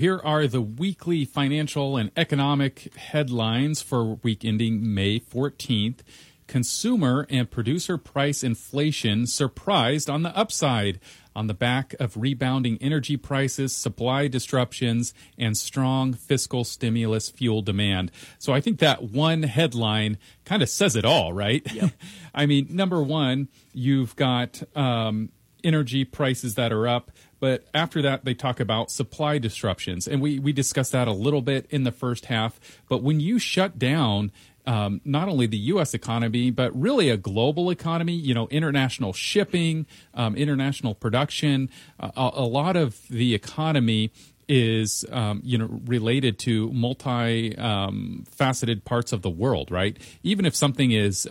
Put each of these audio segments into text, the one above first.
Here are the weekly financial and economic headlines for week ending May 14th. Consumer and producer price inflation surprised on the upside on the back of rebounding energy prices, supply disruptions, and strong fiscal stimulus fuel demand. So I think that one headline kind of says it all, right? Yep. I mean, number one, you've got um, energy prices that are up. But after that, they talk about supply disruptions. And we, we discussed that a little bit in the first half. But when you shut down um, not only the U.S. economy, but really a global economy, you know, international shipping, um, international production, uh, a, a lot of the economy is um, you know related to multi um, faceted parts of the world, right? Even if something is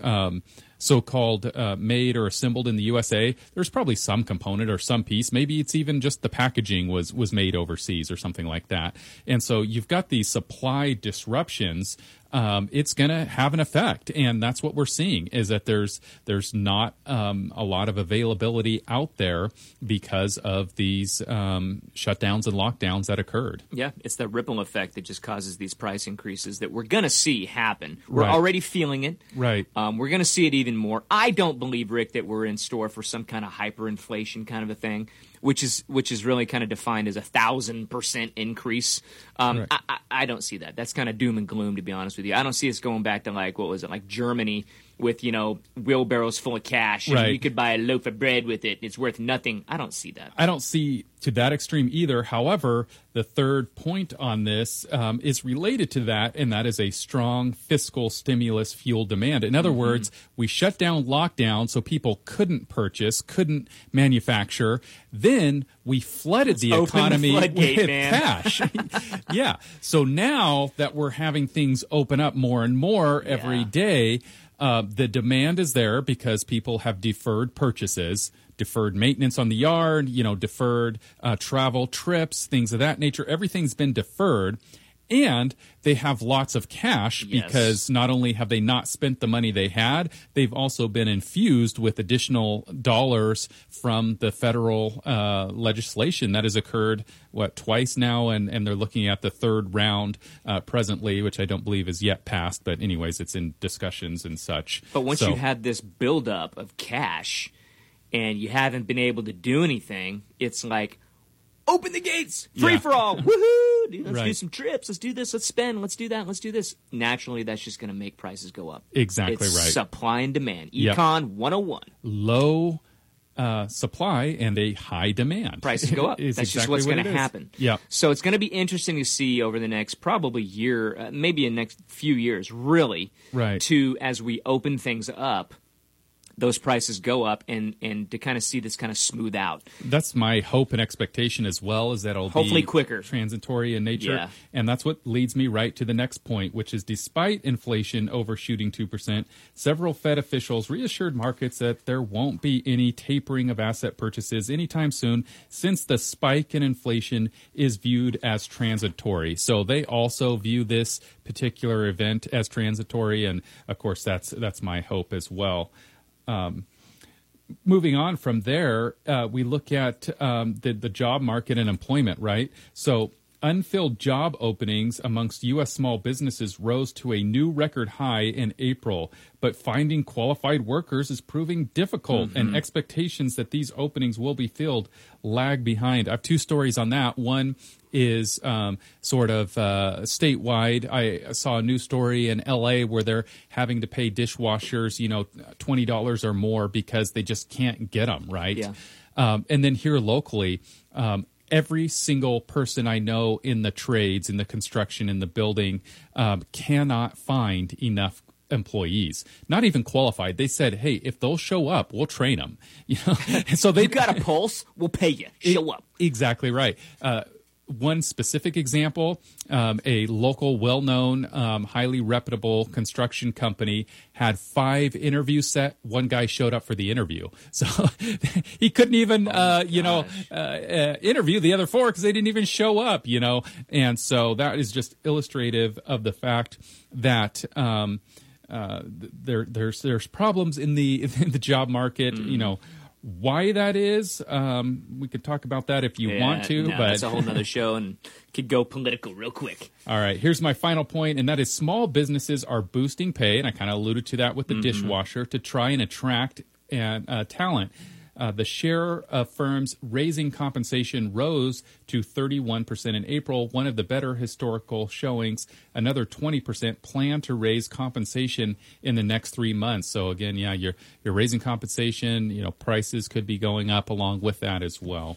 um, so-called uh, made or assembled in the USA, there's probably some component or some piece. Maybe it's even just the packaging was was made overseas or something like that. And so you've got these supply disruptions um, it's going to have an effect, and that's what we're seeing is that there's there's not um, a lot of availability out there because of these um, shutdowns and lockdowns that occurred. Yeah, it's that ripple effect that just causes these price increases that we're going to see happen. We're Right. already feeling it. Right. Um, we're going to see it even more. I don't believe, Rick, that we're in store for some kind of hyperinflation kind of a thing, which is which is really kind of defined as a thousand percent increase. Um, Right. I, I, I don't see that. That's kind of doom and gloom, to be honest with you. I don't see us going back to like what was it, like Germany with you know wheelbarrows full of cash, and Right. you could buy a loaf of bread with it. It's worth nothing. I don't see that. I don't see to that extreme either. However, the third point on this um, is related to that, and that is a strong fiscal stimulus fuel demand. In Mm-hmm. other words, we shut down lockdown so people couldn't purchase, couldn't manufacture. Then we flooded the open the economy floodgate, with man. cash. yeah. So now that we're having things open up more and more every Yeah. day, uh, the demand is there because people have deferred purchases, deferred maintenance on the yard, you know, deferred uh, travel trips, things of that nature. Everything's been deferred. And they have lots of cash Yes. because not only have they not spent the money they had, they've also been infused with additional dollars from the federal uh, legislation that has occurred what twice now, and and they're looking at the third round uh, presently, which I don't believe is yet passed. But anyways, it's in discussions and such. But once So- you have this buildup of cash and you haven't been able to do anything, it's like open the gates, free Yeah. for all, woohoo! Dude, let's do some trips, let's do this, let's spend, let's do that, let's do this. Naturally, that's just going to make prices go up. Exactly It's right. Supply and demand. Yep. Econ 101. low uh, supply and a high demand. Prices go up. That's just exactly what's what going to happen. Yeah. So it's going to be interesting to see over the next probably year, uh, maybe in the next few years, really, Right. to as we open things up, those prices go up and and to kind of see this kind of smooth out. That's my hope and expectation as well, is that it'll Hopefully be quicker. transitory in nature. Yeah. And that's what leads me right to the next point, which is despite inflation overshooting 2%, several Fed officials reassured markets that there won't be any tapering of asset purchases anytime soon, since the spike in inflation is viewed as transitory. So they also view this particular event as transitory, and of course, that's that's my hope as well moving on from there, uh, we look at um, the, the job market and employment, right? So, unfilled job openings amongst U.S. small businesses rose to a new record high in April, but finding qualified workers is proving difficult, and expectations that these openings will be filled lag behind. I have two stories on that. One is um, sort of uh, statewide. I saw a news story in LA where they're having to pay dishwashers, you know, twenty dollars or more because they just can't get them right. Yeah. Um, and then here locally, um, every single person I know in the trades, in the construction, in the building, um, cannot find enough employees not even qualified they said hey if they'll show up we'll train them you know and so they You got a pulse? We'll pay you. Show up. Exactly right. Uh, one specific example um, a local, well known, um, highly reputable construction company had five interviews set. One guy showed up for the interview. So he couldn't even, uh, you know, uh, uh, interview the other four because they didn't even show up, you know. And so that is just illustrative of the fact that. Um, uh, there, there's there's problems in the in the job market. You know, Why that is, um, we could talk about that if you Yeah, want to, no, but that's a whole nother show and could go political real quick. All right, here's my final point, and that is small businesses are boosting pay, and I kind of alluded to that with the dishwasher to try and attract and uh, talent. Uh, the share of firms raising compensation rose to 31% in April, one of the better historical showings. Another 20% plan to raise compensation in the next three months. So again, yeah, you're you're raising compensation. You know, prices could be going up along with that as well.